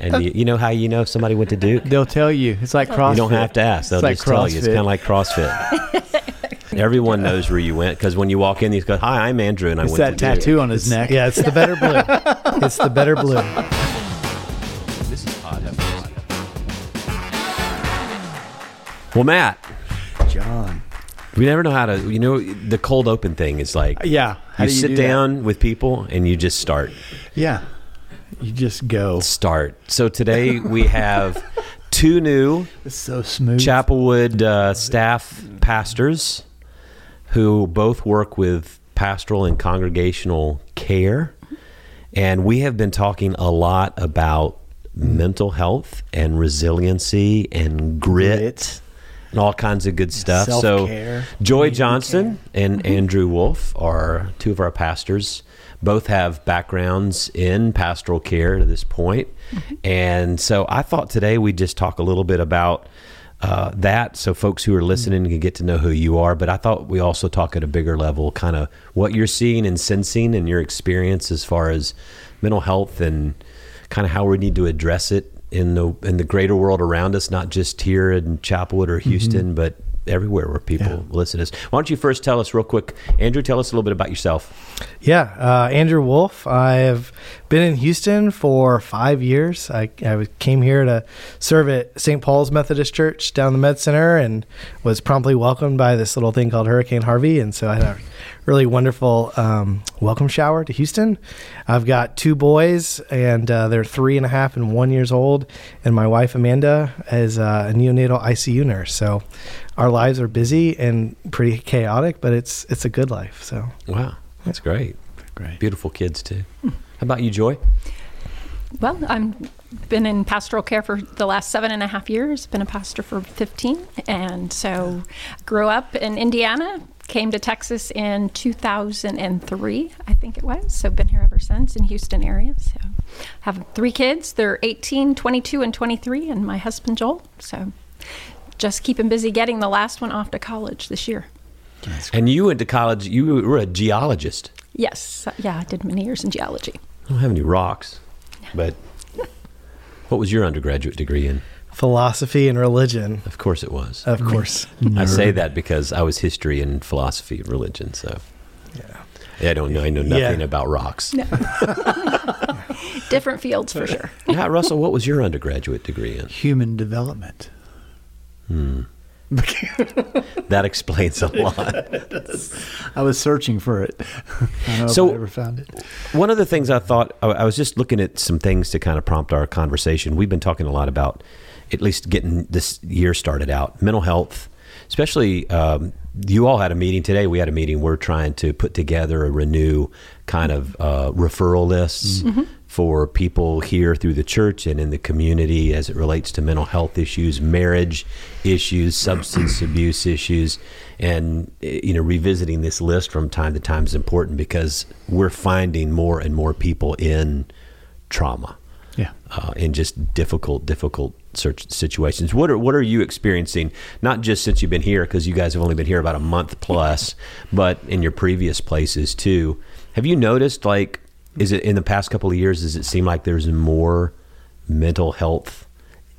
and you, you know how you know somebody went to Duke? They'll tell you. It's like CrossFit. You don't have to ask. They'll It's like just tell you. It's kind of like CrossFit. Everyone knows where you went because when you walk in, you go, "Hi, I'm Andrew," and I It's went that to Duke." tattoo on his neck. Yeah, it's the better blue. it's the better blue. This is Pod Well, Matt, John. we never know how to. You know, the cold open thing is like Yeah. How you do sit do that? down with people and you just start. Yeah. You just go. Start. So today we have two new It's so smooth. Chapelwood uh, staff pastors who both work with pastoral and congregational care. And we have been talking a lot about mental health and resiliency and grit, Grit. and all kinds of good stuff. Self-care. So, Joy Johnson and Andrew Wolf are two of our pastors. Both have backgrounds in pastoral care to this point. And so I thought today we'd just talk a little bit about uh, that so folks who are listening can get to know who you are. But I thought we also talk at a bigger level, kind of what you're seeing and sensing and your experience as far as mental health and kind of how we need to address it in the in the greater world around us, not just here in Chapelwood or Houston, but everywhere where people Yeah. listen to us. Why don't you first tell us real quick, Andrew? Tell us a little bit about yourself. Yeah, uh, Andrew Wolf. I've been in Houston for five years. I, I came here to serve at St. Paul's Methodist Church down the Med Center and was promptly welcomed by this little thing called Hurricane Harvey. And so I had a really wonderful um, welcome shower to Houston. I've got two boys, and uh, they're three and a half and one years old. And my wife Amanda is uh, a neonatal ICU nurse. So our lives are busy and pretty chaotic, but it's it's a good life. So. Wow, that's great. Great. Beautiful kids too. Hmm. How about you, Joy? Well, I'm been in pastoral care for the last seven and a half years. Been a pastor for 15, and so grew up in Indiana. Came to Texas in 2003, I think it was. So been here ever since in Houston area. So have three kids. They're 18, 22, and 23, and my husband Joel. So just keeping busy getting the last one off to college this year. And you went to college. You were a geologist. Yes, yeah, I did many years in geology. I don't have any rocks, but what was your undergraduate degree in? philosophy and religion, Of course, it was. of course. I say that because I was history and philosophy and religion. So Yeah. I don't know. I know nothing Yeah. about rocks. Different fields for sure. Now, Russell, what was your undergraduate degree in? Human development. That explains a lot. I was searching for it. I don't know So- I ever found it. One of the things I thought, I was just looking at some things to kind of prompt our conversation. We've been talking a lot about at least getting this year started out, mental health, especially. Um, you all had a meeting today. We had a meeting. We're trying to put together a renew kind of uh, referral lists for people here through the church and in the community as it relates to mental health issues, marriage issues, substance abuse issues, and eh, you know revisiting this list from time to time is important because we're finding more and more people in trauma Yeah. uh, in just difficult, difficult situations. What are what are you experiencing? Not just since you've been here, because you guys have only been here about a month plus, but in your previous places too. Have you noticed, like, is it in the past couple of years? Does it seem like there's more mental health,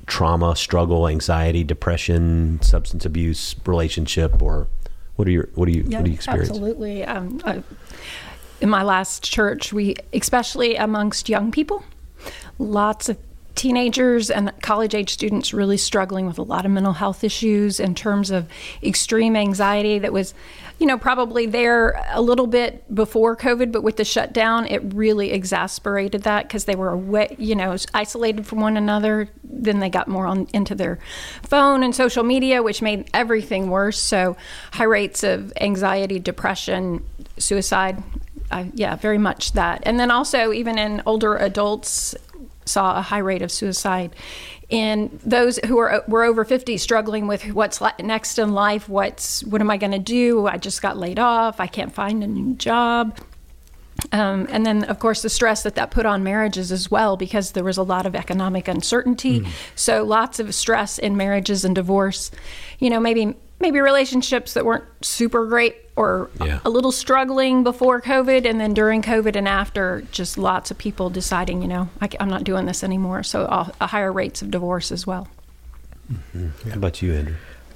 trauma, struggle, anxiety, depression, substance abuse, relationship, or what are your what do you what do you experience? Absolutely. Um, I, in my last church, we, especially amongst young people, lots of teenagers and college age students really struggling with a lot of mental health issues in terms of extreme anxiety that was you know probably there a little bit before covid but with the shutdown it really exasperated that because they were away you know isolated from one another. Then they got more on into their phone and social media which made everything worse. So high rates of anxiety depression suicide uh, yeah very much that. And then also even in older adults saw a high rate of suicide in those who are were over 50 struggling with what's next in life what's what am i going to do i just got laid off i can't find a new job um, and then, of course, the stress that that put on marriages as well, because there was a lot of economic uncertainty. So, lots of stress in marriages and divorce. You know, maybe maybe relationships that weren't super great or Yeah. a little struggling before COVID, and then during COVID and after, just lots of people deciding, you know, I, am not doing this anymore. So uh, a higher rates of divorce as well. How about you, Andrew?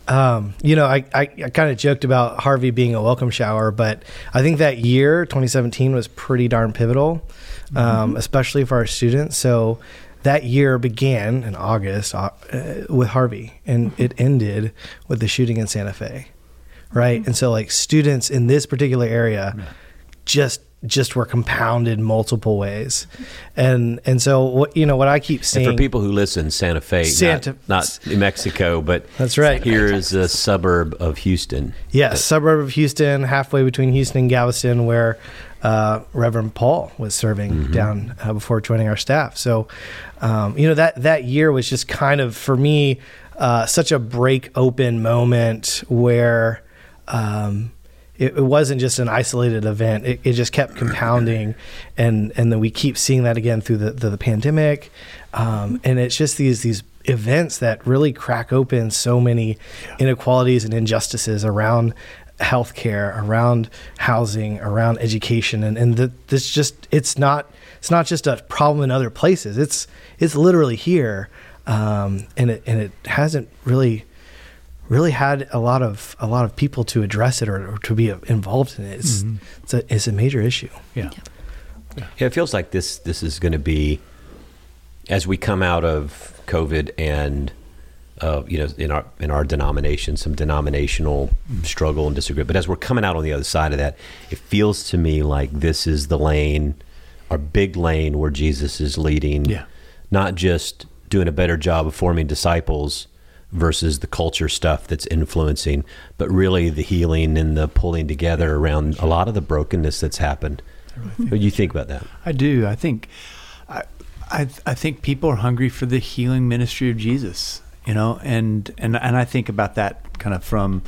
Um, you know, I, I, I kind of joked about Harvey being a welcome shower, but I think that year, 2017, was pretty darn pivotal, um, especially for our students. So that year began in August uh, uh, with Harvey, and it ended with the shooting in Santa Fe, right? And so, like, students in this particular area just just were compounded multiple ways, and and so what you know what I keep seeing And for people who listen, Santa Fe, Santa- not, not New Mexico, but That's right. Here is a suburb of Houston. Yes, suburb of Houston, halfway between Houston and Galveston, where uh, Reverend Paul was serving down uh, before joining our staff. So, um, you know that that year was just kind of for me uh, such a break open moment where. Um, it, it wasn't just an isolated event. It, it just kept compounding, and and then we keep seeing that again through the the, the pandemic, um, and it's just these these events that really crack open so many inequalities and injustices around healthcare, around housing, around education, and and the, this just it's not it's not just a problem in other places. It's it's literally here, um, and it and it hasn't really really had a lot of a lot of people to address it or, or to be involved in it. It's it's, a, it's a major issue. Yeah. Yeah, it feels like this this is going to be as we come out of COVID and uh, you know in our in our denomination some denominational struggle and disagreement. But as we're coming out on the other side of that, it feels to me like this is the lane, our big lane where Jesus is leading. Yeah. Not just doing a better job of forming disciples versus the culture stuff that's influencing, but really the healing and the pulling together around a lot of the brokenness that's happened. What do you think about that? I do. I think, I, I, I think people are hungry for the healing ministry of Jesus. You know, and and and I think about that kind of from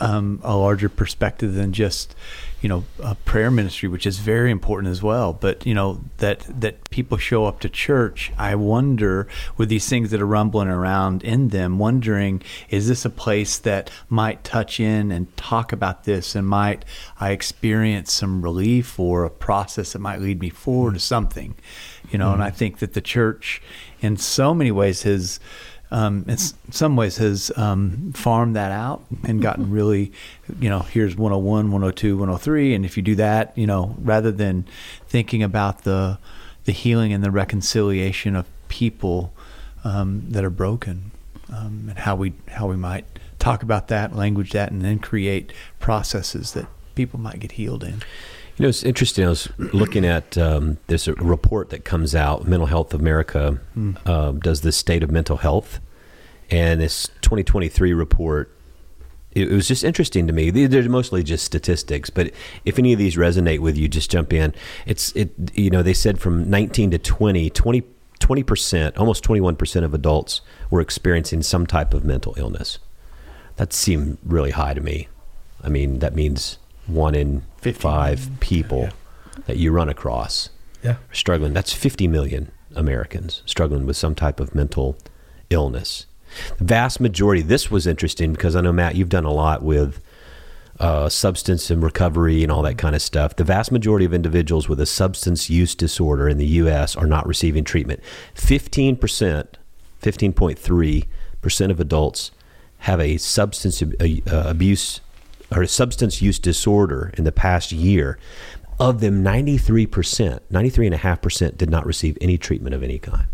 um, a larger perspective than just you know a prayer ministry, which is very important as well. But you know that that people show up to church. I wonder with these things that are rumbling around in them, wondering is this a place that might touch in and talk about this, and might I experience some relief or a process that might lead me forward to mm. something, you know? And mm. I think that the church, in so many ways, has um, in some ways has um, farmed that out and gotten really, you know, here's 101, 102, 103. And if you do that, you know, rather than thinking about the, the healing and the reconciliation of people um, that are broken um, and how we, how we might talk about that, language that, and then create processes that people might get healed in. You know, it's interesting. I was looking at um, a report that comes out. Mental Health America um, does the state of mental health, and this 2023 report. It, it was just interesting to me. They- They're mostly just statistics, but if any of these resonate with you, just jump in. It's it. You know, they said from 19 to 20, 20 percent, almost 21 percent of adults were experiencing some type of mental illness. That seemed really high to me. I mean, that means one in 50 five people Yeah. that you run across Yeah. are struggling. That's 50 million Americans struggling with some type of mental illness. The vast majority, this was interesting because I know, Matt, you've done a lot with uh, substance and recovery and all that kind of stuff. The vast majority of individuals with a substance use disorder in the U.S. are not receiving treatment. 15%, 15.3% of adults have a substance ab- uh, abuse or substance use disorder in the past year. Of them, 93%, 93.5% did not receive any treatment of any kind.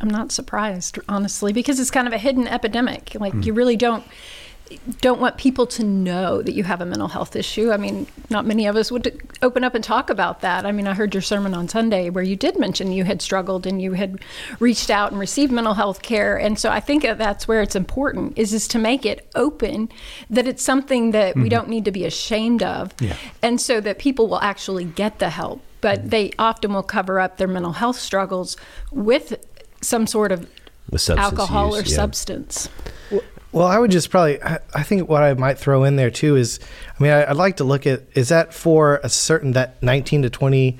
I'm not surprised, honestly, because it's kind of a hidden epidemic. Like you really don't don't want people to know that you have a mental health issue. I mean, not many of us would open up and talk about that. I mean, I heard your sermon on Sunday where you did mention you had struggled and you had reached out and received mental health care. And so I think that that's where it's important is is to make it open that it's something that we mm-hmm. don't need to be ashamed of. Yeah. And so that people will actually get the help. But mm-hmm. they often will cover up their mental health struggles with some sort of alcohol use, or yeah. substance. Well, I would just probably. I, think what I might throw in there too is, I mean, I'd like to look at is that for a certain that 19 to 20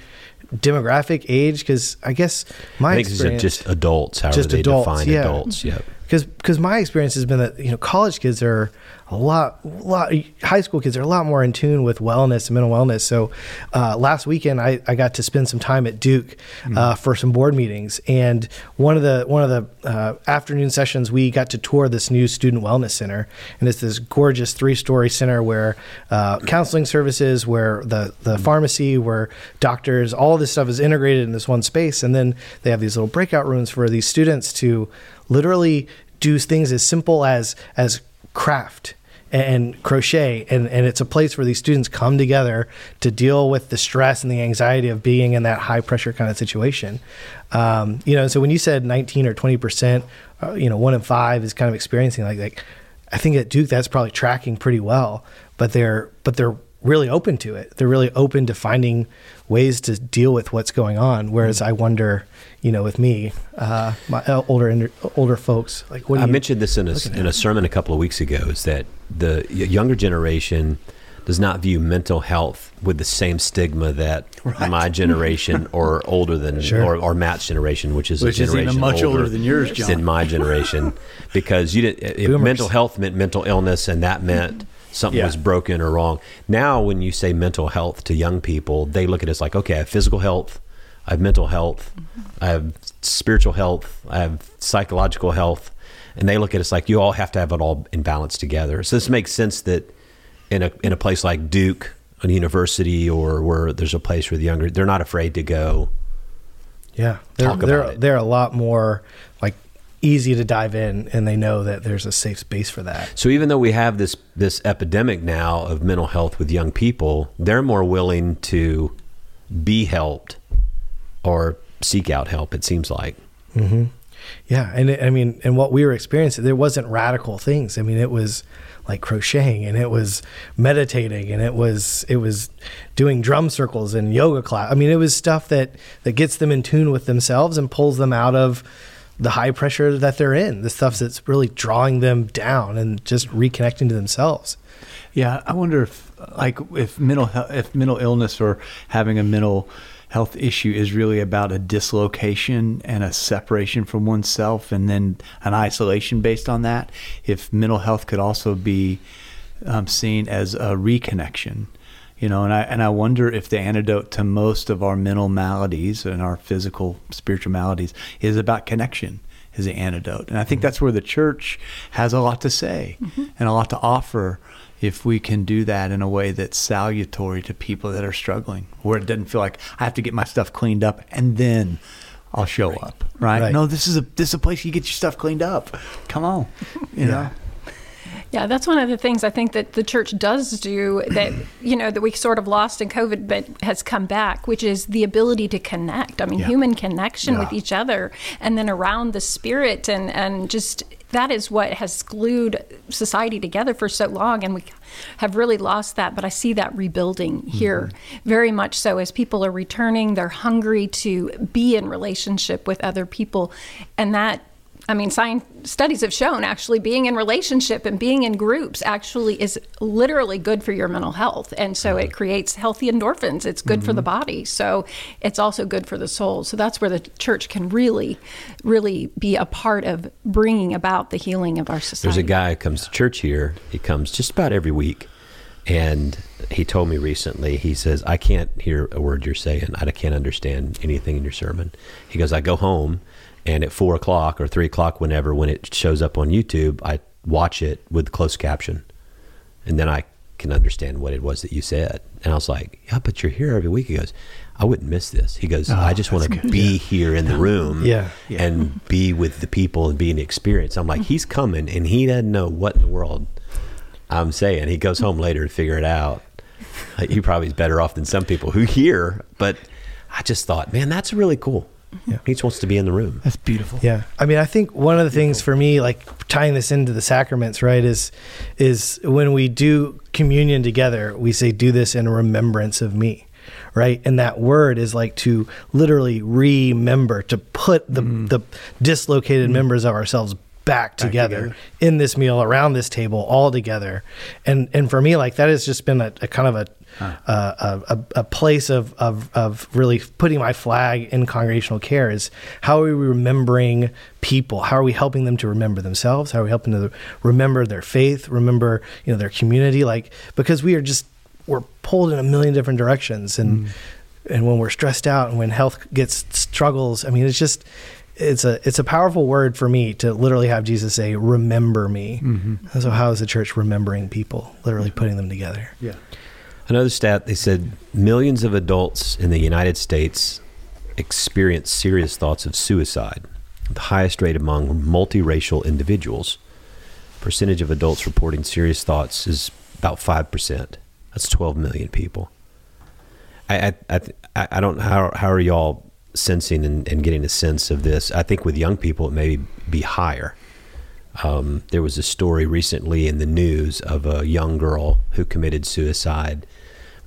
demographic age? Because I guess my I experience, just adults, however Just they adults, define yeah. adults. Yeah. Because because my experience has been that you know college kids are a lot, lot high school kids are a lot more in tune with wellness and mental wellness. So uh, last weekend, I, I got to spend some time at Duke uh, for some board meetings, and one of the one of the uh, afternoon sessions, we got to tour this new student wellness center, and it's this gorgeous three story center where uh, counseling services, where the the pharmacy, where doctors, all this stuff is integrated in this one space, and then they have these little breakout rooms for these students to literally do things as simple as as craft and crochet. And, and it's a place where these students come together to deal with the stress and the anxiety of being in that high pressure kind of situation. Um, you know so when you said 19 or 20 percent uh, you know one in five is kind of experiencing like like i think at duke that's probably tracking pretty well but they're but they're really open to it. They're really open to finding ways to deal with what's going on. Whereas i wonder you know with me uh, my older older folks like what do I you- mentioned this in a, in a sermon a couple of weeks ago is that the younger generation does not view mental health with the same stigma that my generation or older than Sure. or, or Matt's generation, which is Which a is even much older than yours, John. than my generation, because you didn't. If mental health meant mental illness, and that meant something Yeah. was broken or wrong. Now, when you say mental health to young people, they look at it as like, okay, I have physical health, I have mental health, I have spiritual health, I have psychological health, and they look at it as like you all have to have it all in balance together. So this makes sense that in a in a place like Duke, a university, or where there's a place where the younger they're not afraid to go. Yeah, they're they're they're a lot more like easy to dive in, and they know that there's a safe space for that. So even though we have this this epidemic now of mental health with young people, they're more willing to be helped or seek out help. It seems like. Mm-hmm. Yeah, and it, I mean, and what we were experiencing, there wasn't radical things. I mean, it was like crocheting, and it was meditating, and it was it was doing drum circles and yoga class. I mean, it was stuff that that gets them in tune with themselves and pulls them out of the high pressure that they're in. The stuff that's really drawing them down and just reconnecting to themselves. Yeah, I wonder if like if mental he- if mental illness or having a mental health issue is really about a dislocation and a separation from oneself and then an isolation based on that. If mental health could also be um, seen as a reconnection, you know, and I and I wonder if the antidote to most of our mental maladies and our physical spiritual maladies is about connection is the antidote. And I think that's where the church has a lot to say mm-hmm. and a lot to offer if we can do that in a way that's salutary to people that are struggling, where it doesn't feel like I have to get my stuff cleaned up and then I'll show up. Right? Right. No, this is a this is a place you get your stuff cleaned up. Come on. You know? Yeah, that's one of the things I think that the church does do that, you know, that we sort of lost in COVID but has come back, which is the ability to connect. I mean, Yeah. human connection with each other and then around the spirit and, and just that is what has glued society together for so long and we have really lost that but i see that rebuilding mm-hmm. here very much so as people are returning they're hungry to be in relationship with other people and that I mean, science studies have shown actually being in relationship and being in groups actually is literally good for your mental health, and so it creates healthy endorphins. It's good for the mm-hmm. body, so it's also good for the soul. So that's where the church can really, really be a part of bringing about the healing of our society. There's a guy who comes to church here. He comes just about every week. And he told me recently, he says, I can't hear a word you're saying. I can't understand anything in your sermon. He goes, I go home and at four o'clock or three o'clock, whenever, when it shows up on YouTube, I watch it with closed caption. And then I can understand what it was that you said. And I was like, Yeah, but you're here every week. He goes, I wouldn't miss this. He goes, ah, I just want to be here in the room Yeah. Yeah. and be with the people and be in the experience. I'm like, he's coming and he doesn't know what in the world I'm saying. He goes home later to figure it out. Like, he probably is better off than some people who hear, but I just thought, man, that's really cool. Yeah. He just wants to be in the room. That's beautiful. Yeah, I mean, I think one of the things for me, like tying this into the sacraments, right, is is when we do communion together, we say, "Do this in remembrance of me." Right, and that word is like to literally remember, to put the mm. the dislocated mm. members of ourselves back together, together. in this meal around this table all together. And and for me like that has just been a, a kind of a, uh, a, a a place of, of of really putting my flag in congregational care is how are we remembering people? How are we helping them to remember themselves? How are we helping them to remember their faith remember you know their community? Like because we are just we're pulled in a million different directions. And mm. and when we're stressed out and when health gets struggles i mean it's just it's a it's a powerful word for me to literally have jesus say remember me mm-hmm. and so how is the church remembering people literally putting them together Yeah. Another stat they said millions of adults in the United States experience serious thoughts of suicide, the highest rate among multiracial individuals. Percentage of adults reporting serious thoughts is about 5%. That's 12 million people. I, I, I, I don't how how are y'all sensing and, and getting a sense of this? I think with young people it may be higher. Um, there was a story recently in the news of a young girl who committed suicide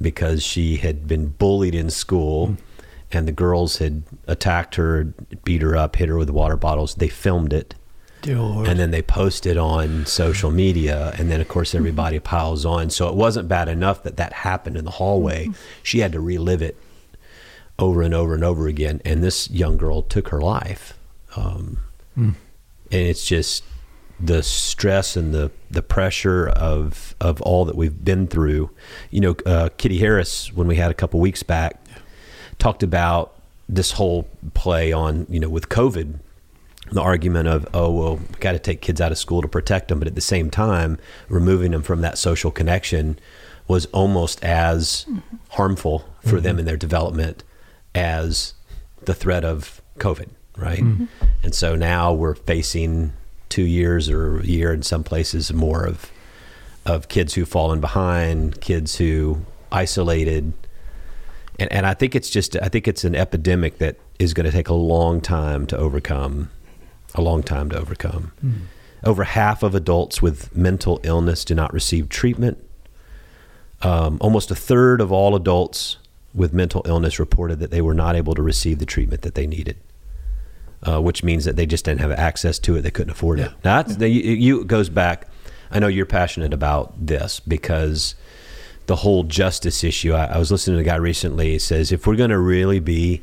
because she had been bullied in school and the girls had attacked her, beat her up, hit her with water bottles. They filmed it and then they post it on social media and then of course everybody piles on so it wasn't bad enough that that happened in the hallway she had to relive it over and over and over again and this young girl took her life. Um, and it's just the stress and the the pressure of of all that we've been through. You know uh, kitty harris when we had a couple weeks back talked about this whole play on you know with covid the argument of oh well we got to take kids out of school to protect them but at the same time removing them from that social connection was almost as harmful for them in their development as the threat of covid right and so now we're facing two years or a year in some places more of of kids who've fallen behind kids who isolated and, and I think it's just I think it's an epidemic that is going to take a long time to overcome, a long time to overcome. Over half of adults with mental illness do not receive treatment. Um, almost a third of all adults with mental illness reported that they were not able to receive the treatment that they needed, uh, which means that they just didn't have access to it. They couldn't afford it. Now, that's, you, you it goes back. I know you're passionate about this because the whole justice issue. I, I was listening to a guy recently. He says if we're going to really be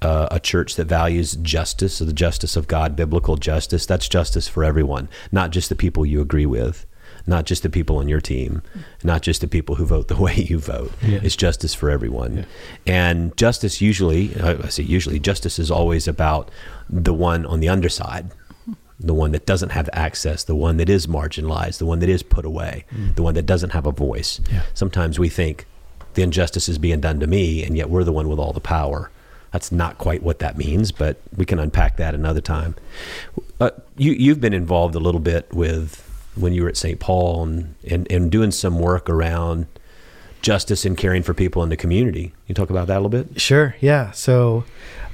uh, a church that values justice, the justice of God, biblical justice, that's justice for everyone, not just the people you agree with, not just the people on your team, not just the people who vote the way you vote. It's justice for everyone. And justice usually, I say usually, justice is always about the one on the underside the one that doesn't have access, the one that is marginalized, the one that is put away, the one that doesn't have a voice. Yeah. Sometimes we think the injustice is being done to me, and yet we're the one with all the power. That's not quite what that means, but we can unpack that another time. Uh, you, you've been involved a little bit with when you were at St. Paul and, and, and doing some work around justice and caring for people in the community. You talk about that a little bit? Sure. Yeah. So,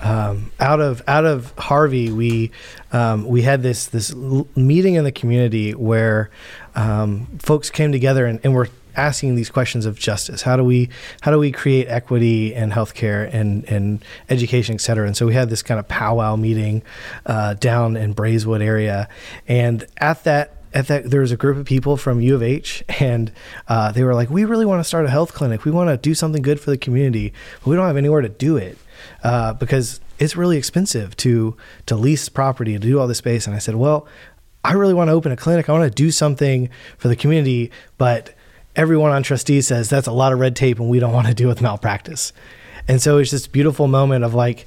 um, out of out of Harvey, we um, we had this this meeting in the community where um, folks came together and, and were asking these questions of justice. How do we how do we create equity in healthcare and and education, et cetera? And so we had this kind of powwow meeting uh, down in Braeswood area, and at that at that there was a group of people from U of H, and uh, they were like, "We really want to start a health clinic. We want to do something good for the community, but we don't have anywhere to do it uh, because it's really expensive to to lease property to do all this space." And I said, "Well, I really want to open a clinic. I want to do something for the community, but everyone on trustees says that's a lot of red tape, and we don't want to deal with malpractice." And so it's this beautiful moment of like,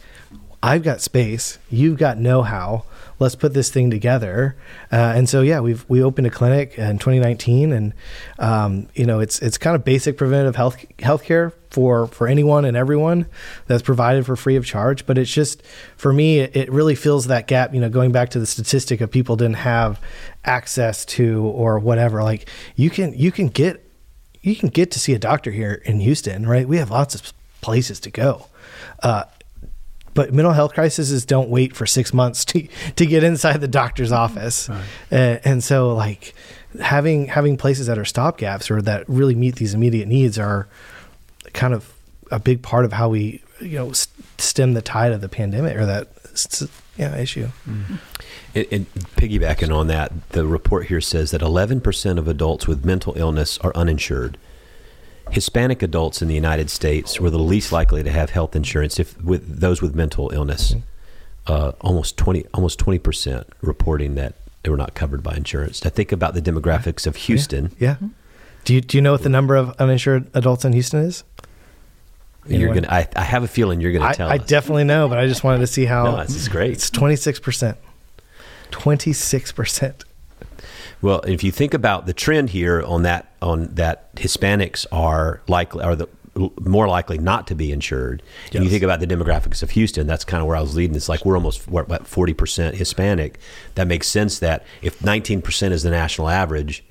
I've got space, you've got know-how. Let's put this thing together. Uh, and so yeah, we've we opened a clinic in 2019, and um, you know it's it's kind of basic preventative health healthcare for for anyone and everyone that's provided for free of charge. But it's just for me, it, it really fills that gap. You know, going back to the statistic of people didn't have access to or whatever. Like you can you can get you can get to see a doctor here in Houston, right? We have lots of places to go. Uh, but mental health crises don't wait for six months to to get inside the doctor's office, uh, and so like having having places that are stopgaps or that really meet these immediate needs are kind of a big part of how we you know s- stem the tide of the pandemic or that s- yeah issue. And, and piggybacking on that, the report here says that 11% of adults with mental illness are uninsured. Hispanic adults in the United States were the least likely to have health insurance if with those with mental illness. Uh, almost 20 almost 20% reporting that they were not covered by insurance. Now think about the demographics of Houston. Yeah. Do you do you know what the number of uninsured adults in Houston is? You're gonna I, I have a feeling you're gonna I, tell I us. definitely know, but I just wanted to see how. No, this is great. It's twenty six percent. Twenty six percent. Well, if you think about the trend here on that on that Hispanics are likely are the more likely not to be insured. And you think about the demographics of Houston, that's kind of where I was leading. It's like we're almost what about 40% Hispanic. That makes sense that if 19% is the national average,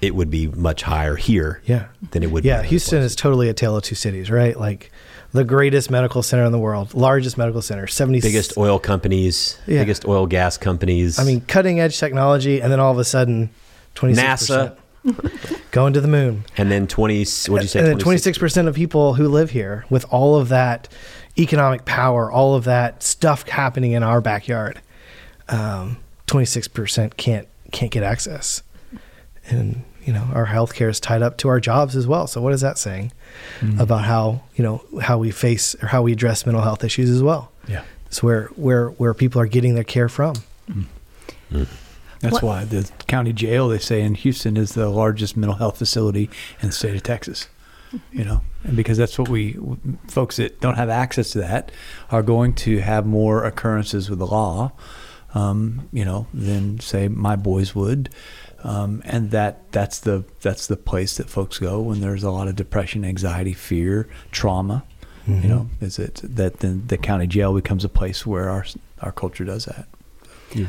it would be much higher here Yeah. than it would be. Yeah, Houston places. is totally a tale of two cities, right? Like the greatest medical center in the world, largest medical center, seventy biggest oil companies, Yeah. biggest oil gas companies. I mean, cutting edge technology, and then all of a sudden, twenty six NASA. going to the moon. and then 20 what'd you say and then twenty six percent of people who live here, with all of that economic power, all of that stuff happening in our backyard, um, twenty six percent can't can't get access, and you know our healthcare is tied up to our jobs as well. So what is that saying mm-hmm. about how you know how we face or how we address mental health issues as well? Yeah. It's where where where people are getting their care from. Mm-hmm. Mm-hmm. That's What- why the county jail, they say in Houston, is the largest mental health facility in the state of Texas. You know, and because that's what we folks that don't have access to that are going to have more occurrences with the law, um, you know, than say my boys would. Um, and that that's the that's the place that folks go when there's a lot of depression, anxiety, fear, trauma. You know, is it that then the county jail becomes a place where our our culture does that.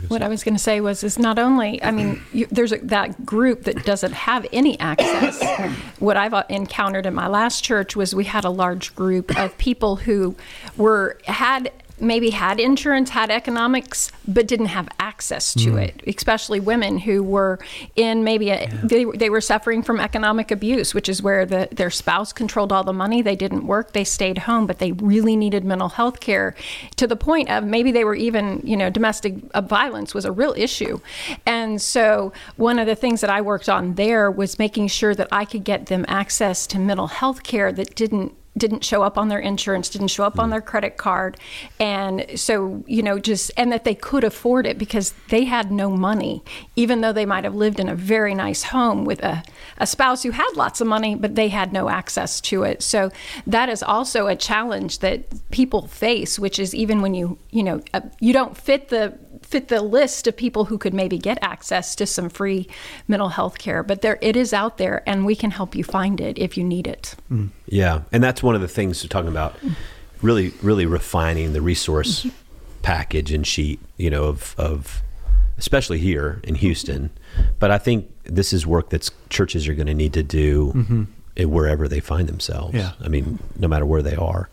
What I was going to say was, is not only, I mean, you, there's a, that group that doesn't have any access. what I've uh, encountered in my last church was we had a large group of people who were had maybe had insurance, had economics, but didn't have access to it. Especially women who were in maybe a, they they were suffering from economic abuse, which is where the their spouse controlled all the money. They didn't work, they stayed home, but they really needed mental health care to the point of maybe they were even you know domestic uh, violence was a real issue, and so one of the things that I worked on there was making sure that I could get them access to mental health care that didn't didn't show up on their insurance, didn't show up on their credit card. And so, you know, just, and that they could afford it because they had no money, even though they might have lived in a very nice home with a, a spouse who had lots of money, but they had no access to it. So that is also a challenge that people face, which is even when you, you know, uh, you don't fit the, fit the list of people who could maybe get access to some free mental health care but there it is out there and we can help you find it if you need it mm. Yeah, and that's one of the things we're talking about. Really, really refining the resource mm-hmm. package and sheet. You know, of of especially here in mm-hmm. Houston. But I think this is work that churches are going to need to do eh, wherever they find themselves. Yeah. I mean, no matter where they are.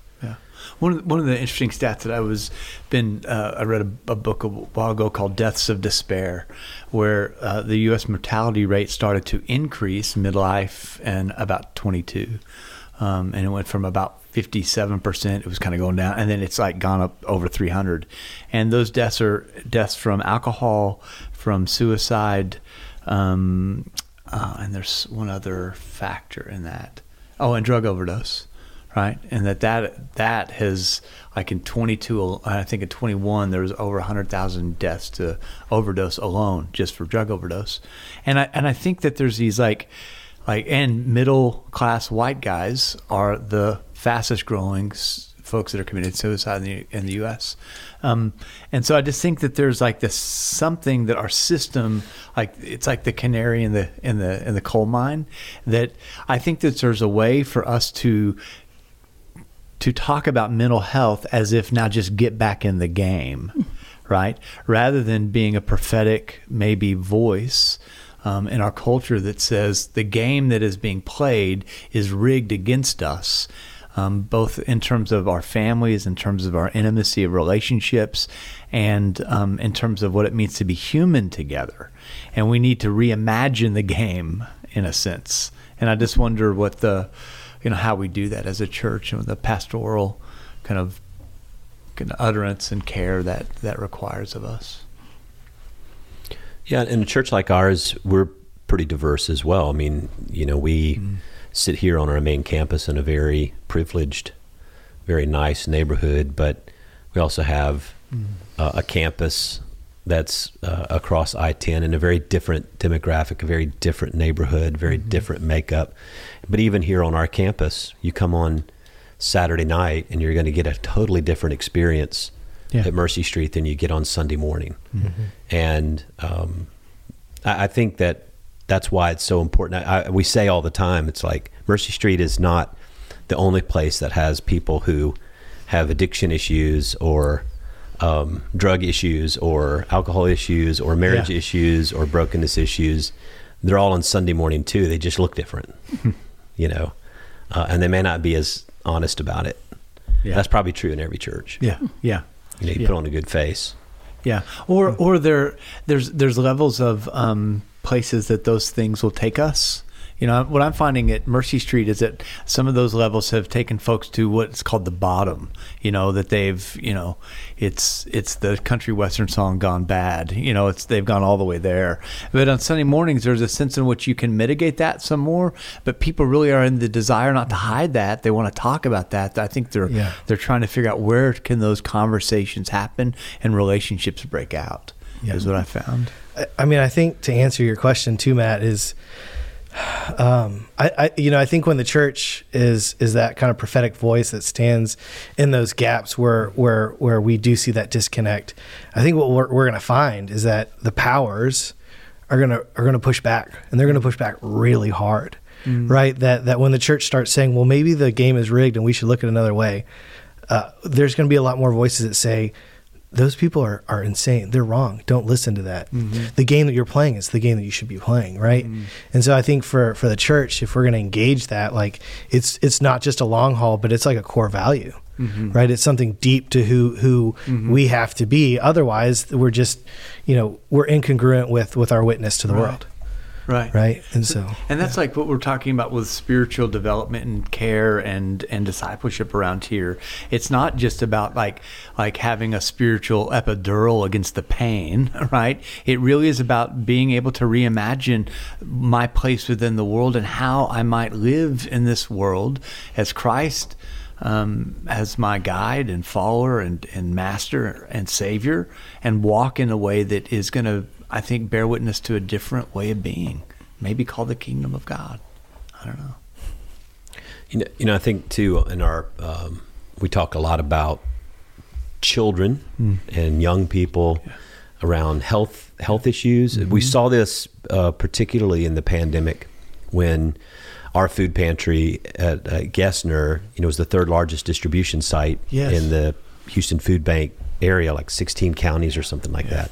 One of the, one of the interesting stats that I was been uh, I read a, a book a while ago called Deaths of Despair, where uh, the U.S. mortality rate started to increase midlife and about 22, um, and it went from about 57 percent. It was kind of going down, and then it's like gone up over 300, and those deaths are deaths from alcohol, from suicide, um, uh, and there's one other factor in that. Oh, and drug overdose right? And that that that has like in 22, I think in 21 there was over 100,000 deaths to overdose alone just for drug overdose, and I and I think that there's these like like and middle class white guys are the fastest growing folks that are committing suicide in the in the U.S. Um, and so I just think that there's like this something that our system like it's like the canary in the in the in the coal mine that I think that there's a way for us to to talk about mental health as if now just get back in the game, right? Rather than being a prophetic maybe voice um, in our culture that says the game that is being played is rigged against us. Um, both in terms of our families, in terms of our intimacy of relationships, and um, in terms of what it means to be human together. And we need to reimagine the game in a sense. And I just wonder what the, you know, how we do that as a church and the pastoral kind of kind of utterance and care that that requires of us. Yeah, in a church like ours, we're pretty diverse as well. I mean, you know, we mm. sit here on our main campus in a very privileged, very nice neighborhood, but we also have mm. uh, a campus that's uh, across I 10 in a very different demographic, a very different neighborhood, very mm-hmm. different makeup. But even here on our campus, you come on Saturday night and you're going to get a totally different experience yeah. at Mercy Street than you get on Sunday morning. Mm-hmm. And um, I, I, think that that's why it's so important. I, I, we say all the time, it's like Mercy Street is not the only place that has people who have addiction issues or um, drug issues or alcohol issues or marriage yeah. issues or brokenness issues. They're all on Sunday morning too. They just look different, you know, uh, and they may not be as honest about it. Yeah. That's probably true in every church. Yeah, yeah. You, know, you yeah. put on a good face. Yeah, or or there there's there's levels of um, places that those things will take us you know what i'm finding at mercy street is that some of those levels have taken folks to what's called the bottom. You know that they've you know it's it's the country western song gone bad. You know it's they've gone all the way there. But on sunday mornings there's a sense in which you can mitigate that some more but people really are in the desire not to hide that. They want to talk about that. I think they're yeah. they're trying to figure out where can those conversations happen and relationships break out yeah. is what i found. I mean i think to answer your question too matt is um, I, I, you know, I think when the church is is that kind of prophetic voice that stands in those gaps where where where we do see that disconnect, I think what we're, we're going to find is that the powers are gonna are gonna push back, and they're going to push back really hard, mm. right? That that when the church starts saying, well, maybe the game is rigged and we should look at another way, uh, there's going to be a lot more voices that say those people are, are insane. They're wrong. Don't listen to that. Mm-hmm. The game that you're playing is the game that you should be playing, right? Mm-hmm. And so I think for for the church, if we're going to engage that, like it's it's not just a long haul, but it's like a core value, mm-hmm. right? It's something deep to who who mm-hmm. we have to be. Otherwise, we're just, you know, we're incongruent with with our witness to the right. world right. Right? And so and that's yeah. like what we're talking about with spiritual development and care and and discipleship around here. It's not just about like like having a spiritual epidural against the pain right? It really is about being able to reimagine my place within the world and how i might live in this world as christ um, as my guide and follower and, and master and savior and walk in a way that is going to I think, bear witness to a different way of being, maybe called the kingdom of God. I don't know. You know, you know I think too in our um, we talk a lot about children mm. and young people yeah. around health health issues. Mm-hmm. We saw this uh, particularly in the pandemic when our food pantry at uh, Gessner, you know, was the third largest distribution site yes. in the Houston Food Bank area, like 16 counties or something like yeah. that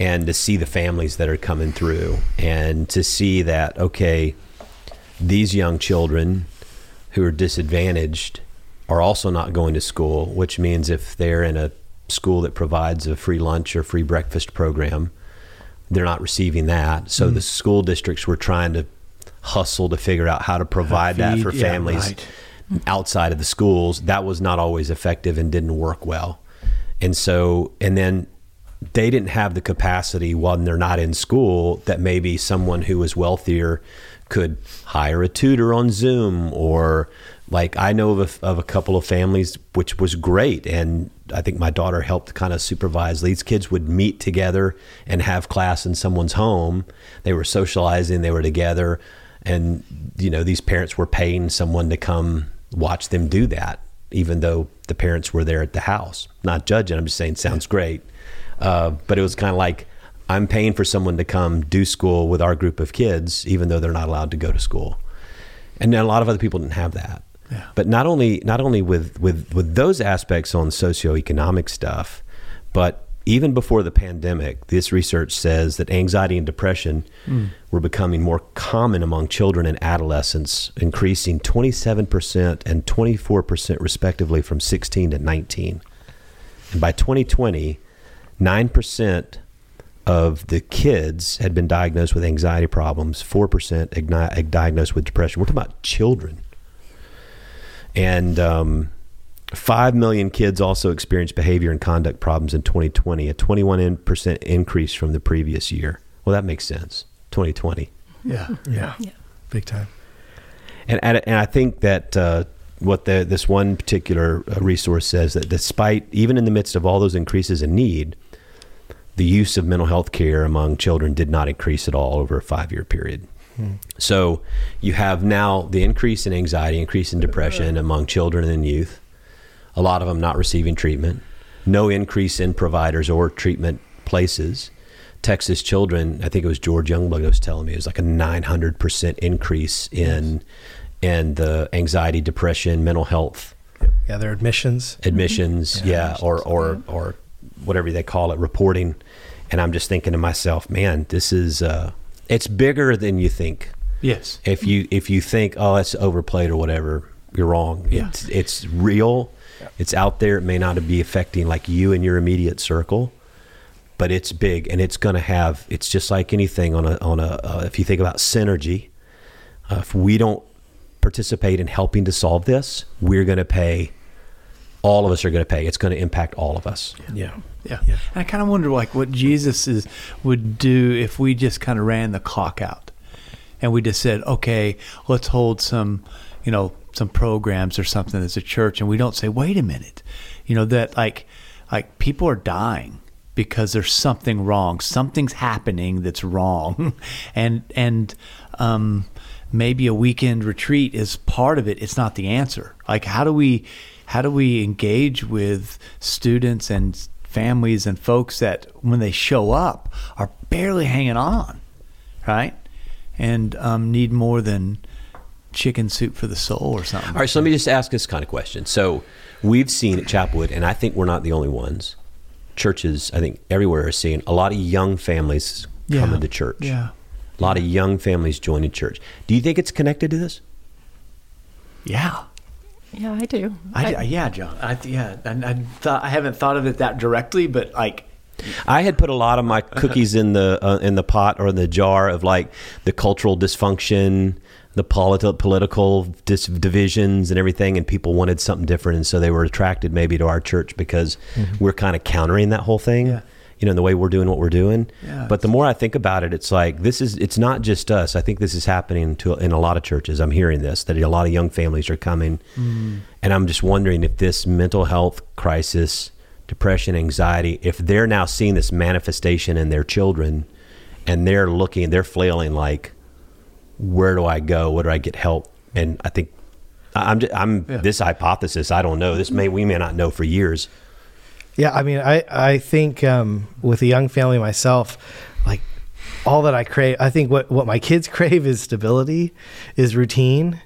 and to see the families that are coming through and to see that okay these young children who are disadvantaged are also not going to school which means if they're in a school that provides a free lunch or free breakfast program they're not receiving that so mm. the school districts were trying to hustle to figure out how to provide that for families yeah, right. outside of the schools that was not always effective and didn't work well and so and then they didn't have the capacity when they're not in school that maybe someone who was wealthier could hire a tutor on Zoom or like I know of a, of a couple of families which was great and I think my daughter helped kind of supervise. These kids would meet together and have class in someone's home. They were socializing they were together and you know these parents were paying someone to come watch them do that even though the parents were there at the house. Not judging I'm just saying sounds great uh, but it was kind of like I'm paying for someone to come do school with our group of kids, even though they're not allowed to go to school. And a lot of other people didn't have that. Yeah. But not only not only with, with with those aspects on socioeconomic stuff, but even before the pandemic, this research says that anxiety and depression mm. were becoming more common among children and adolescents, increasing 27% and 24% respectively from 16 to 19. And by 2020, 9% of the kids had been diagnosed with anxiety problems, 4% diagnosed with depression. We're talking about children. And um, Five million kids also experienced behavior and conduct problems in 2020, a 21% increase from the previous year. Well, that makes sense. 2020. Yeah. Yeah. Yeah. Big time. And, and, and I think that uh, what the, this one particular uh, resource says that despite, even in the midst of all those increases in need, the use of mental health care among children did not increase at all over a five year period. So you have now the increase in anxiety, increase in depression among children and youth, a lot of them not receiving treatment, no increase in providers or treatment places. Texas children, I think it was George Youngblood was telling me, it was like a 900% increase in in the anxiety, depression, mental health Yeah, their admissions. admissions, Yeah, yeah, or or or whatever they call it, reporting. And I'm just thinking to myself, man, this is uh, it's bigger than you think. Yes. If you if you think, oh, that's overplayed or whatever, you're wrong. Yeah. It's it's real. It's out there. It may not be affecting like you and your immediate circle, but it's big and it's going to have. It's just like anything on a on a. Uh, if you think about synergy, uh, if we don't participate in helping to solve this, we're going to pay. All of us are going to pay. It's going to impact all of us. Yeah. Yeah. Yeah. And I kind of wonder like what Jesus is would do if we just kind of ran the clock out and we just said, okay, let's hold some, you know, some programs or something as a church and we don't say, wait a minute, you know, that like, like people are dying because there's something wrong. Something's happening that's wrong. and, and, um, maybe a weekend retreat is part of it. It's not the answer. Like, how do we, how do we engage with students and families and folks that when they show up are barely hanging on, right? And um, need more than chicken soup for the soul or something. All right, so let me just ask this kind of question. So we've seen at Chapelwood, and I think we're not the only ones. Churches, I think everywhere are seeing a lot of young families Yeah. coming to church. Yeah. A lot of young families joining church. Do you think it's connected to this? Yeah. Yeah, I do. I, yeah, John. I, yeah, and I thought I haven't thought of it that directly, but like, I had put a lot of my cookies in the uh, in the pot or in the jar of like the cultural dysfunction, the politi- political dis- divisions, and everything, and people wanted something different, and so they were attracted maybe to our church because we're kind of countering that whole thing. Yeah. You know, in the way we're doing what we're doing. Yeah, but the more I think about it, it's like this is it's not just us. I think this is happening to in a lot of churches. I'm hearing this that a lot of young families are coming, mm. and I'm just wondering if this mental health crisis, depression, anxiety, if they're now seeing this manifestation in their children, and they're looking, they're flailing like, where do I go? Where do I get help? And I think I'm just, I'm Yeah. this hypothesis. I don't know. This may we may not know for years. Yeah, I mean, I I think um, with a young family myself, like all that I crave, I think what what my kids crave is stability, is routine,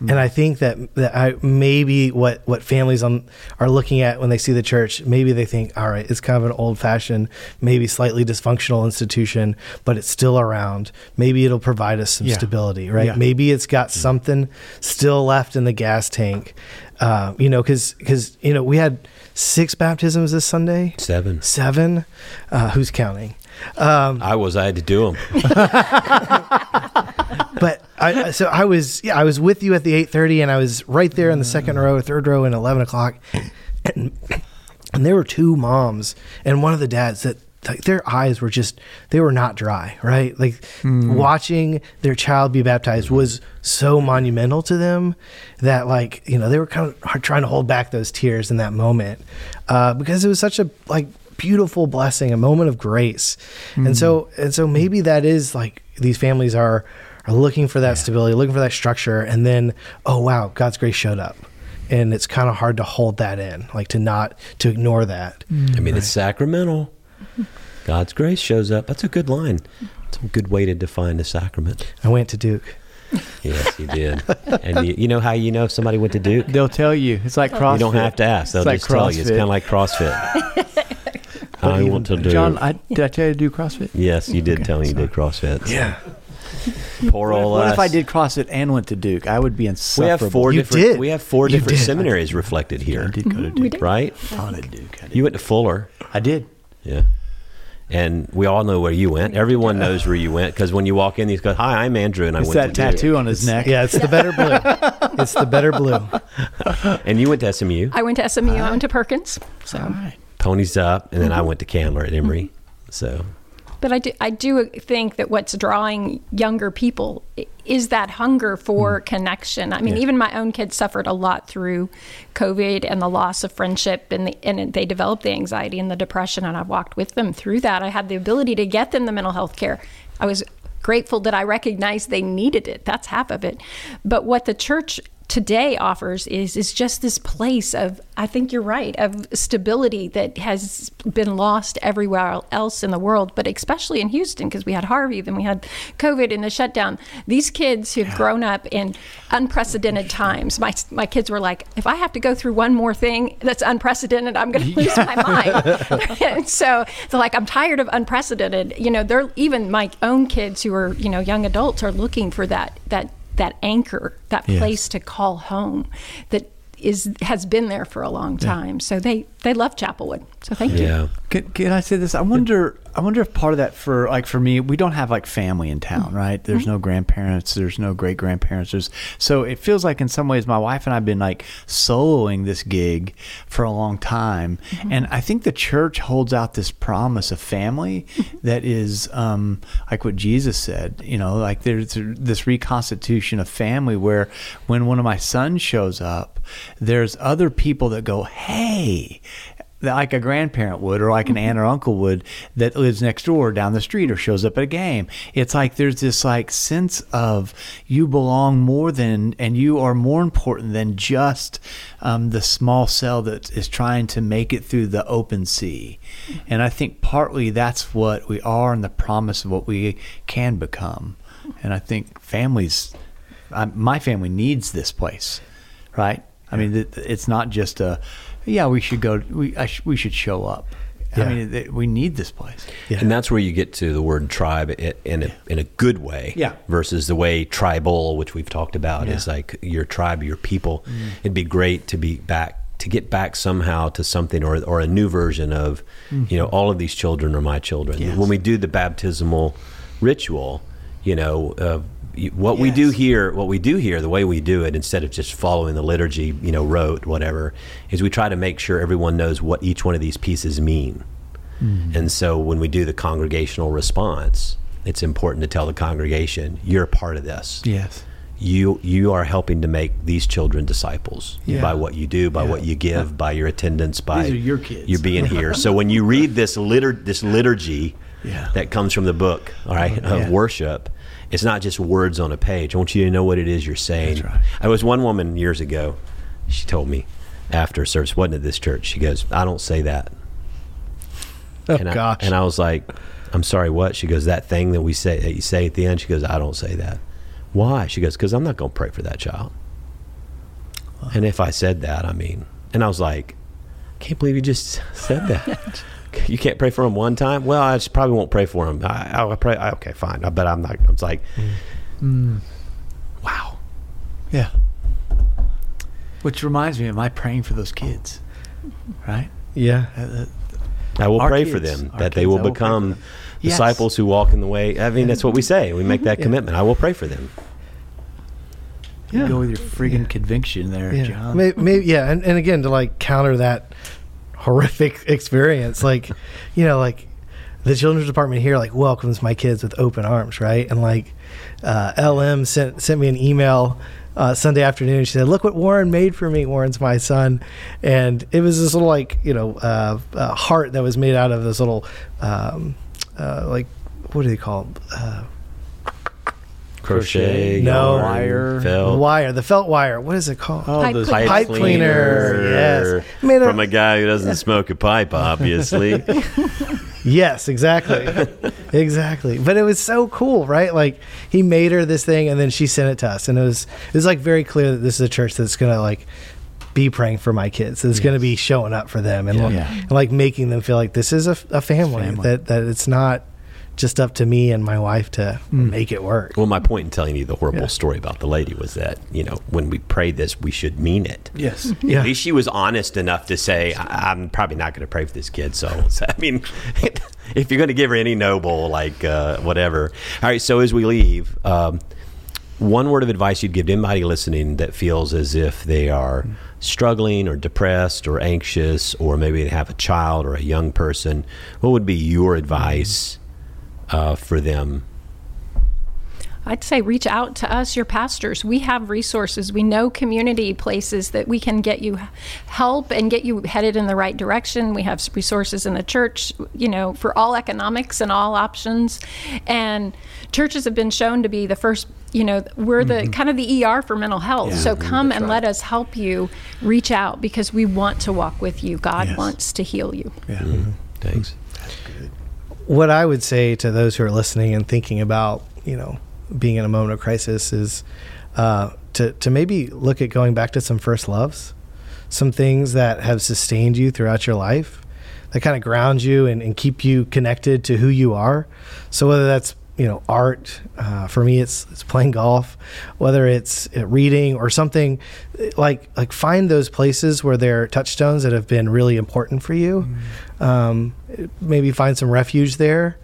and I think that that I maybe what what families on are looking at when they see the church, maybe they think, all right, it's kind of an old fashioned, maybe slightly dysfunctional institution, but it's still around. Maybe it'll provide us some Yeah. stability, right? Yeah. Maybe it's got something still left in the gas tank, uh, you know, because because you know we had six baptisms this Sunday, Seven. seven. Uh, who's counting? Um, I was. I had to do them. but I so I was yeah I was with you at the eight thirty and I was right there in the second row, third row, and eleven o'clock, and and there were two moms and one of the dads that like their eyes were just they were not dry right? Like hmm. watching their child be baptized was so monumental to them that like you know they were kind of trying to hold back those tears in that moment uh, because it was such a like beautiful blessing a moment of grace. And so hmm. and so maybe that is like these families are are looking for that stability looking for that structure and then oh wow god's grace showed up. And it's kind of hard to hold that in like to not to ignore that. Hmm. I mean, it's sacramental. God's grace shows up. That's a good line. It's a good way to define the sacrament. i went to duke Yes, you did. and you, you know how you know if somebody went to Duke? they'll tell you. It's like CrossFit. You don't have to ask. They'll It's like just tell you. It's kind of like CrossFit. I want to do. John, I, did I tell you to do CrossFit? yes, you did Okay, tell me you did CrossFit. yeah Poor old What if us. I did CrossFit and went to Duke? I would be We insufferable. have four You different. did. We have four You different did. seminaries reflected I here, did go to We Duke. did. right? I taught at Duke. I did. You went to Fuller. I did. Yeah. And we all know where you went. Everyone knows where you went because when you walk in, he's go, "Hi, I'm Andrew," and I It's went that to tattoo on his neck. Yeah, it's the better blue. it's the better blue. And you went to SMU. I went to SMU. I went to Perkins. So, All right. Ponies up, and then I mm-hmm. went to Candler at Emory. Mm-hmm. So but I do, I do think that what's drawing younger people is that hunger for mm. connection. I mean, even my own kids suffered a lot through COVID and the loss of friendship, and the, and they developed the anxiety and the depression. And I've walked with them through that. I had the ability to get them the mental health care. I was grateful that I recognized they needed it. That's half of it. But what the church today offers is is just this place of I think you're right of stability that has been lost everywhere else in the world but especially in Houston because we had Harvey then we had COVID and the shutdown. These kids who've grown up in unprecedented times my my kids were like if I have to go through one more thing that's unprecedented I'm going to lose my mind. And so they're like I'm tired of unprecedented you know they're even my own kids who are you know young adults are looking for that that that anchor, that Yes. place to call home that is has been there for a long time. So they they love Chapelwood. So thank you. yeah, Can, can I say this? I wonder. I wonder if part of that for like for me, we don't have like family in town, mm-hmm. right? There's no mm-hmm. grandparents. There's no great grandparents. There's so it feels like in some ways my wife and I've been like soloing this gig for a long time, mm-hmm. and I think the church holds out this promise of family that is um, like what Jesus said. You know, like there's this reconstitution of family where when one of my sons shows up, there's other people that go, hey that like a grandparent would or like an mm-hmm. aunt or uncle would that lives next door or down the street or shows up at a game. It's like there's this like sense of you belong more than and you are more important than just um, the small cell that is trying to make it through the open sea. Mm-hmm. And i think partly that's what we are and the promise of what we can become. Mm-hmm. And i think families I, my family needs this place right? I mean it's not just a yeah we should go we I sh- we should show up Yeah. i mean it, we need this place Yeah. and that's where you get to the word tribe i- in a, in a good way. Yeah. Versus the way tribal, which we've talked about, Yeah. is like your tribe, your people. It'd be great to be back to get back somehow to something or or a new version of, you know, all of these children are my children. Yes. When we do the baptismal ritual, you know. Uh, what we do here, what we do here, the way we do it, instead of just following the liturgy, you know, rote, whatever, is we try to make sure everyone knows what each one of these pieces mean. Hmm. And so when we do the congregational response, it's important to tell the congregation, you're a part of this. yes You you are helping to make these children disciples Yeah. by what you do, by Yeah. what you give, by your attendance, by These are your kids. you being here. so when you read this litur- this liturgy Yeah. that comes from the book, all right, of Yeah. worship, it's not just words on a page. I want you to know what it is you're saying. That's right. I was one woman years ago. She told me after service, wasn't at this church. She goes, "I don't say that." Oh and I, gosh. and I was like, I'm sorry, what? She goes, that thing that we say that you say at the end. She goes, I don't say that. Why? She goes, because I'm not going to pray for that child. And if I said that, I mean, and I was like, I can't believe you just said that. you can't pray for him one time. Well, I just probably won't pray for him. I, I'll pray. I, okay, fine. I bet I'm not. I was like, wow. yeah which reminds me am i praying for those kids right yeah. Uh, uh, I will Our pray for them our that they will will become them. Yes. disciples who walk in the way. I mean, that's what we say. We make that commitment. I will pray for them. you go with your friggin' conviction there Yeah. john Maybe, maybe yeah, and, and again to like counter that horrific experience, like you know, like the children's department here like welcomes my kids with open arms, right? And like uh, LM sent sent me an email uh, Sunday afternoon. She said, "Look what Warren made for me. Warren's my son," and it was this little like you know uh, uh, heart that was made out of this little um, uh, like what do they call it? Crochet, No. yarn, Wire. felt. wire, the felt wire. What is it called? oh Pipe those cleaner. Pipe cleaner, yes. Made From a guy who doesn't smoke a pipe, obviously. Yes, exactly. exactly. But it was so cool, right? Like he made her this thing and then she sent it to us and it was it was like very clear that this is a church that's going to like be praying for my kids. That's going to be showing up for them and, Yeah. like, Yeah. and like making them feel like this is a, a family, Family. that that it's not just up to me and my wife to make it work. Well, my point in telling you the horrible Yeah. story about the lady was that you know when we pray this, we should mean it. Yes. Yeah. At least she was honest enough to say, I- "I'm probably not going to pray for this kid." So, so, I mean, if you're going to give her any noble, like uh, whatever. All right. So as we leave, um, one word of advice you'd give to anybody listening that feels as if they are struggling or depressed or anxious, or maybe they have a child or a young person. What would be your advice uh, for them? I'd say reach out to us, your pastors. We have resources. We know community places that we can get you help and get you headed in the right direction. We have resources in the church, you know, for all economics and all options. And churches have been shown to be the first, you know, we're the kind of the ER for mental health. Yeah, so come and right. let us help you reach out because we want to walk with you. God Yes. wants to heal you. Yeah. Thanks. What I would say to those who are listening and thinking about, you know, being in a moment of crisis is uh, to to maybe look at going back to some first loves, some things that have sustained you throughout your life, that kind of ground you and, and keep you connected to who you are. So whether that's you know art, uh, for me it's it's playing golf, whether it's uh, reading or something like like find those places where there are touchstones that have been really important for you. Um, maybe find some refuge there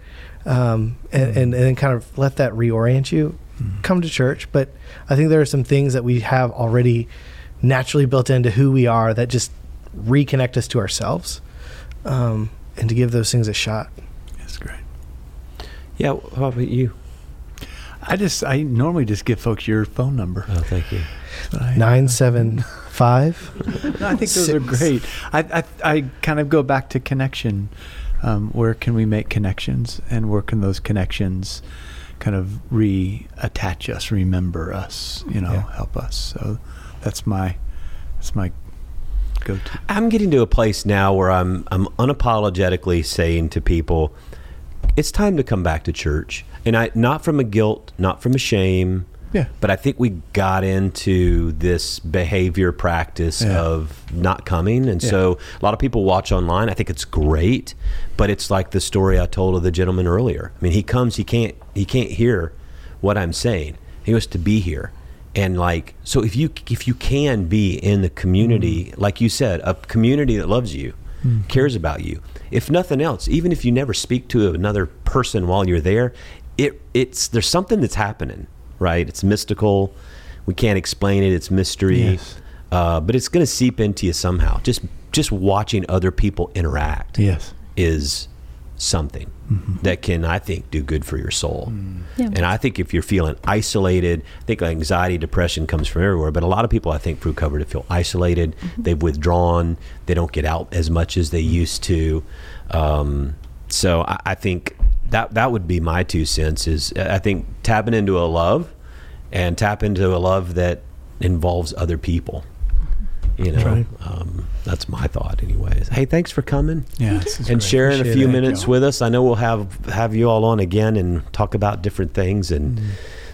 um, and, and, and then kind of let that reorient you. Come to church, but I think there are some things that we have already naturally built into who we are that just reconnect us to ourselves, um, and to give those things a shot. That's great. Yeah. How about you? I just I normally just give folks your phone number. Oh, thank you. Nine seven five. No, I think those are great. I, I I kind of go back to connection. Um, where can we make connections, and where can those connections kind of reattach us, remember us, you know, Yeah. help us? So that's my that's my go-to. I'm getting to a place now where I'm I'm unapologetically saying to people, it's time to come back to church, and I not from a guilt, not from a shame, Yeah. but I think we got into this behavior practice Yeah. of not coming, and Yeah. so a lot of people watch online. I think it's great, but it's like the story I told of the gentleman earlier. I mean, he comes, he can't he can't hear what I'm saying. He wants to be here. And like so if you if you can be in the community, mm. like you said, a community that loves you, mm-hmm. cares about you. If nothing else, even if you never speak to another person while you're there, it it's there's something that's happening, right? It's mystical. We can't explain it. It's mystery. Yes. Uh, but it's going to seep into you somehow. Just just watching other people interact Yes. is something mm-hmm. that can, I think, do good for your soul. Mm. Yeah. And I think if you're feeling isolated, I think anxiety, depression comes from everywhere. But a lot of people, I think, through COVID, feel isolated. Mm-hmm. They've withdrawn. They don't get out as much as they used to. Um, so I, I think that that would be my two cents. Is I think tapping into a love, and tap into a love that involves other people. You know, right. um, that's my thought, anyways. Hey, thanks for coming Yeah. This is and great. sharing a few it. minutes Thank you. with us. I know we'll have have you all on again and talk about different things and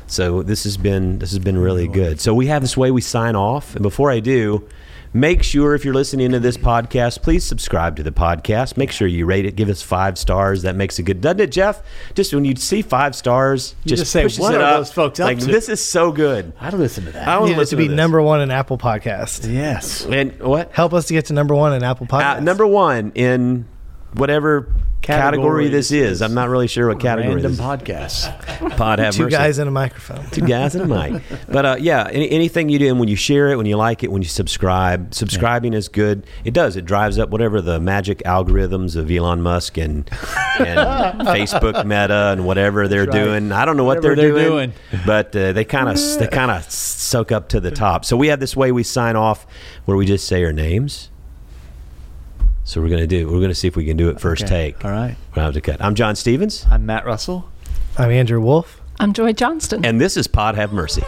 so this has been this has been really good. So we have this way we sign off and before I do, make sure if you're listening to this podcast, please subscribe to the podcast. Make sure you rate it, give us 5 stars. That makes it good. Doesn't it, Jeff? Just when you see 5 stars, You just say, pushes "What are up. those folks up like to?" this is so good. I'd listen to that. I want Need to it to be this. number one in Apple Podcast. yes. and what? Help us to get to number one in Apple Podcast. Uh, number one in whatever category, this is. I'm not really sure what category Random this is. podcasts. Pod have Two mercy. guys in a microphone. two guys and a mic. But uh, yeah, any, anything you do, and when you share it, when you like it, when you subscribe, subscribing is good. It does. It drives up whatever the magic algorithms of Elon Musk and and Facebook Meta and whatever they're right. doing. I don't know what they're, they're doing, doing. but uh, they kind of they kind of soak up to the top. So we have this way we sign off where we just say our names. So we're gonna do. We're gonna see if we can do it first Okay. take. All right. We'll have to cut. I'm John Stevens, I'm Matt Russell. I'm Andrew Wolf. I'm Joy Johnston. and this is Pod Have Mercy.